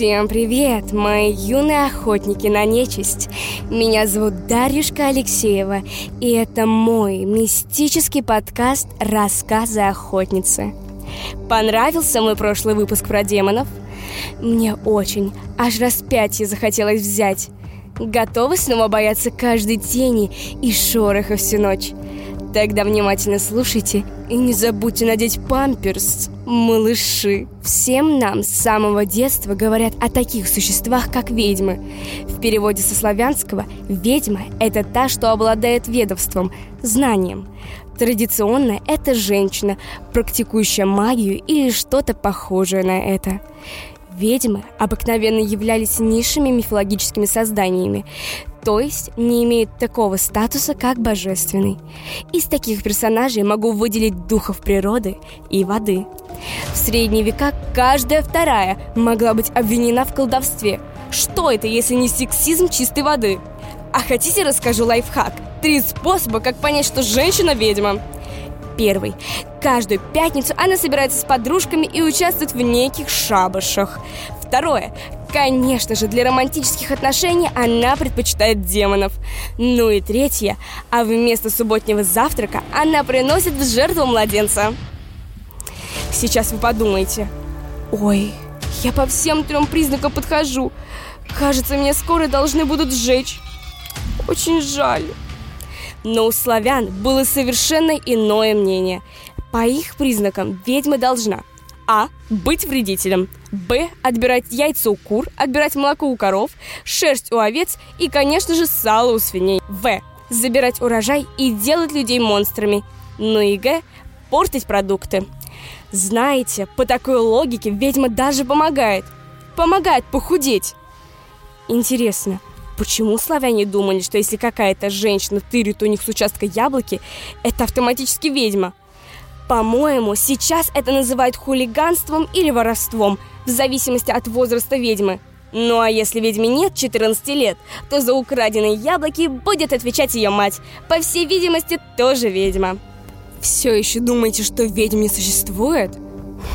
Всем привет, мои юные охотники на нечисть. Меня зовут Дарьюшка Алексеева, и это мой мистический подкаст «Рассказы охотницы». Понравился мой прошлый выпуск про демонов? Мне очень, аж распятие захотелось взять. Готовы снова бояться каждой тени и шороха всю ночь? Тогда внимательно слушайте и не забудьте надеть памперс, малыши. Всем нам с самого детства говорят о таких существах, как ведьмы. В переводе со славянского «ведьма» — это та, что обладает ведовством, знанием. Традиционно это женщина, практикующая магию или что-то похожее на это. Ведьмы обыкновенно являлись низшими мифологическими созданиями, то есть не имеют такого статуса, как божественный. Из таких персонажей могу выделить духов природы и воды. В средние века каждая вторая могла быть обвинена в колдовстве. Что это, если не сексизм чистой воды? А хотите расскажу лайфхак? Три способа, как понять, что женщина ведьма. Первый. Каждую пятницу она собирается с подружками и участвует в неких шабашах. Второе. Конечно же, для романтических отношений она предпочитает демонов. Ну и третье. А вместо субботнего завтрака она приносит в жертву младенца. Сейчас вы подумаете. Ой, я по всем трем признакам подхожу. Кажется, меня скоро должны будут сжечь. Очень жаль. Но у славян было совершенно иное мнение. По их признакам ведьма должна а. Быть вредителем. Б. Отбирать яйца у кур, отбирать молоко у коров, шерсть у овец и, конечно же, сало у свиней. В. Забирать урожай и делать людей монстрами. Ну и Г. Портить продукты. Знаете, по такой логике ведьма даже помогает. Помогает похудеть. Интересно, Почему славяне думали, что если какая-то женщина тырит у них с участка яблоки, это автоматически ведьма? По-моему, сейчас это называют хулиганством или воровством, в зависимости от возраста ведьмы. Ну а если ведьме нет 14 лет, то за украденные яблоки будет отвечать ее мать. По всей видимости, тоже ведьма. Все еще думаете, что ведьм не существует?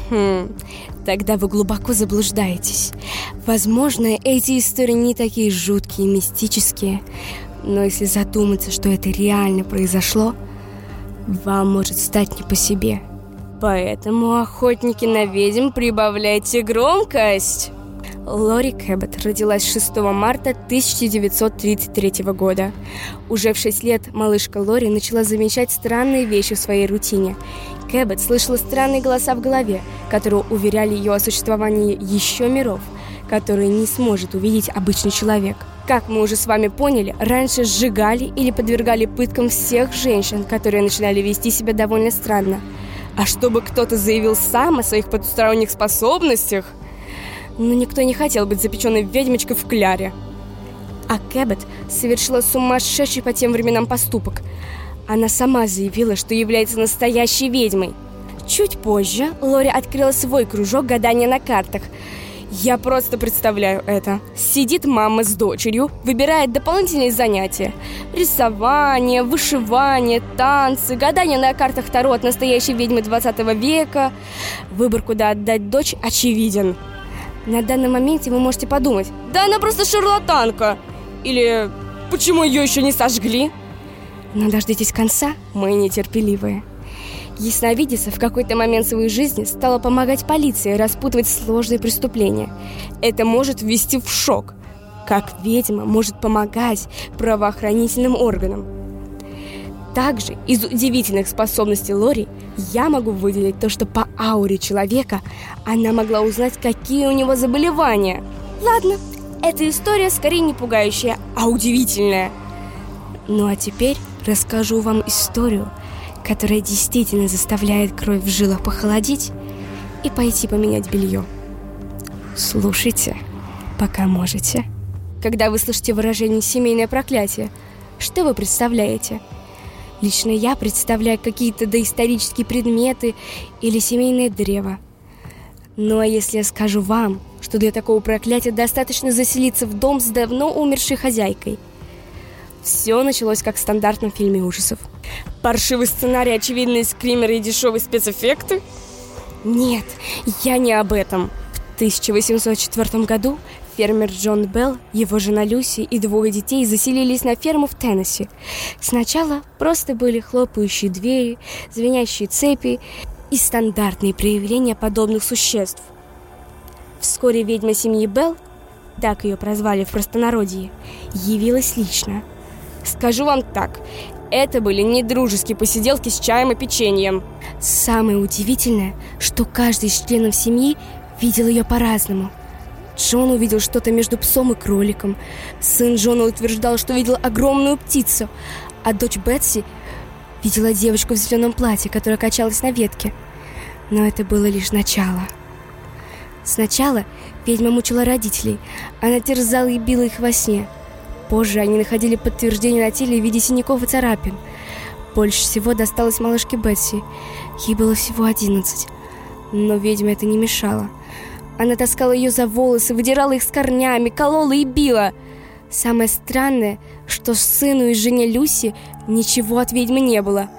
Хм, тогда вы глубоко заблуждаетесь. Возможно, эти истории не такие жуткие и мистические, но если задуматься, что это реально произошло, вам может стать не по себе. Поэтому, охотники на ведьм, прибавляйте громкость! Лори Кэббет родилась 6 марта 1933 года. Уже в 6 лет малышка Лори начала замечать странные вещи в своей рутине. Кэббет слышала странные голоса в голове, которые уверяли ее о существовании еще миров, которые не сможет увидеть обычный человек. Как мы уже с вами поняли, раньше сжигали или подвергали пыткам всех женщин, которые начинали вести себя довольно странно. А чтобы кто-то заявил сам о своих потусторонних способностях – но никто не хотел быть запеченной ведьмочкой в кляре. А Кэббет совершила сумасшедший по тем временам поступок. Она сама заявила, что является настоящей ведьмой. Чуть позже Лори открыла свой кружок гадания на картах. Я просто представляю это. Сидит мама с дочерью, выбирает дополнительные занятия. Рисование, вышивание, танцы, гадание на картах Таро от настоящей ведьмы 20 века. Выбор, куда отдать дочь, очевиден – на данном моменте вы можете подумать, да она просто шарлатанка. Или почему ее еще не сожгли? Но дождитесь конца, мои нетерпеливые. Ясновидица в какой-то момент своей жизни стала помогать полиции распутывать сложные преступления. Это может ввести в шок. Как ведьма может помогать правоохранительным органам. Также из удивительных способностей Лори я могу выделить то, что по ауре человека она могла узнать, какие у него заболевания. Ладно, эта история скорее не пугающая, а удивительная. Ну а теперь расскажу вам историю, которая действительно заставляет кровь в жилах похолодеть и пойти поменять белье. Слушайте, пока можете. Когда вы слышите выражение «семейное проклятие», что вы представляете – Лично я представляю какие-то доисторические предметы или семейное древо. Ну а если я скажу вам, что для такого проклятия достаточно заселиться в дом с давно умершей хозяйкой? Все началось как в стандартном фильме ужасов. Паршивый сценарий, очевидные скримеры и дешевые спецэффекты? Нет, я не об этом. В 1804 году фермер Джон Белл, его жена Люси и двое детей заселились на ферму в Теннесси. Сначала просто были хлопающие двери, звенящие цепи и стандартные проявления подобных существ. Вскоре ведьма семьи Белл, так ее прозвали в простонародье, явилась лично. Скажу вам так, это были не дружеские посиделки с чаем и печеньем. Самое удивительное, что каждый из членов семьи видел ее по-разному. Джон увидел что-то между псом и кроликом. Сын Джона утверждал, что видел огромную птицу, а дочь Бетси видела девочку в зеленом платье, которая качалась на ветке. Но это было лишь начало. Сначала ведьма мучила родителей. Она терзала и била их во сне. Позже они находили подтверждение на теле в виде синяков и царапин. Больше всего досталось малышке Бетси. Ей было всего одиннадцать. Но ведьме это не мешало. Она таскала ее за волосы, выдирала их с корнями, колола и била. Самое странное, что сыну и жене Люси ничего от ведьмы не было.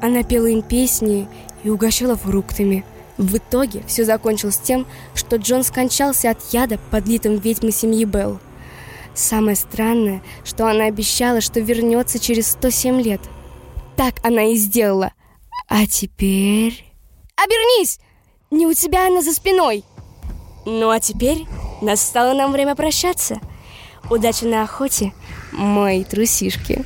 Она пела им песни и угощала фруктами. В итоге все закончилось тем, что Джон скончался от яда, подлитым ведьмой семьи Белл. Самое странное, что она обещала, что вернется через 107 лет. Так она и сделала. А теперь... Обернись! Не у тебя она за спиной! Ну а теперь настало нам время прощаться. Удачи на охоте, мои трусишки.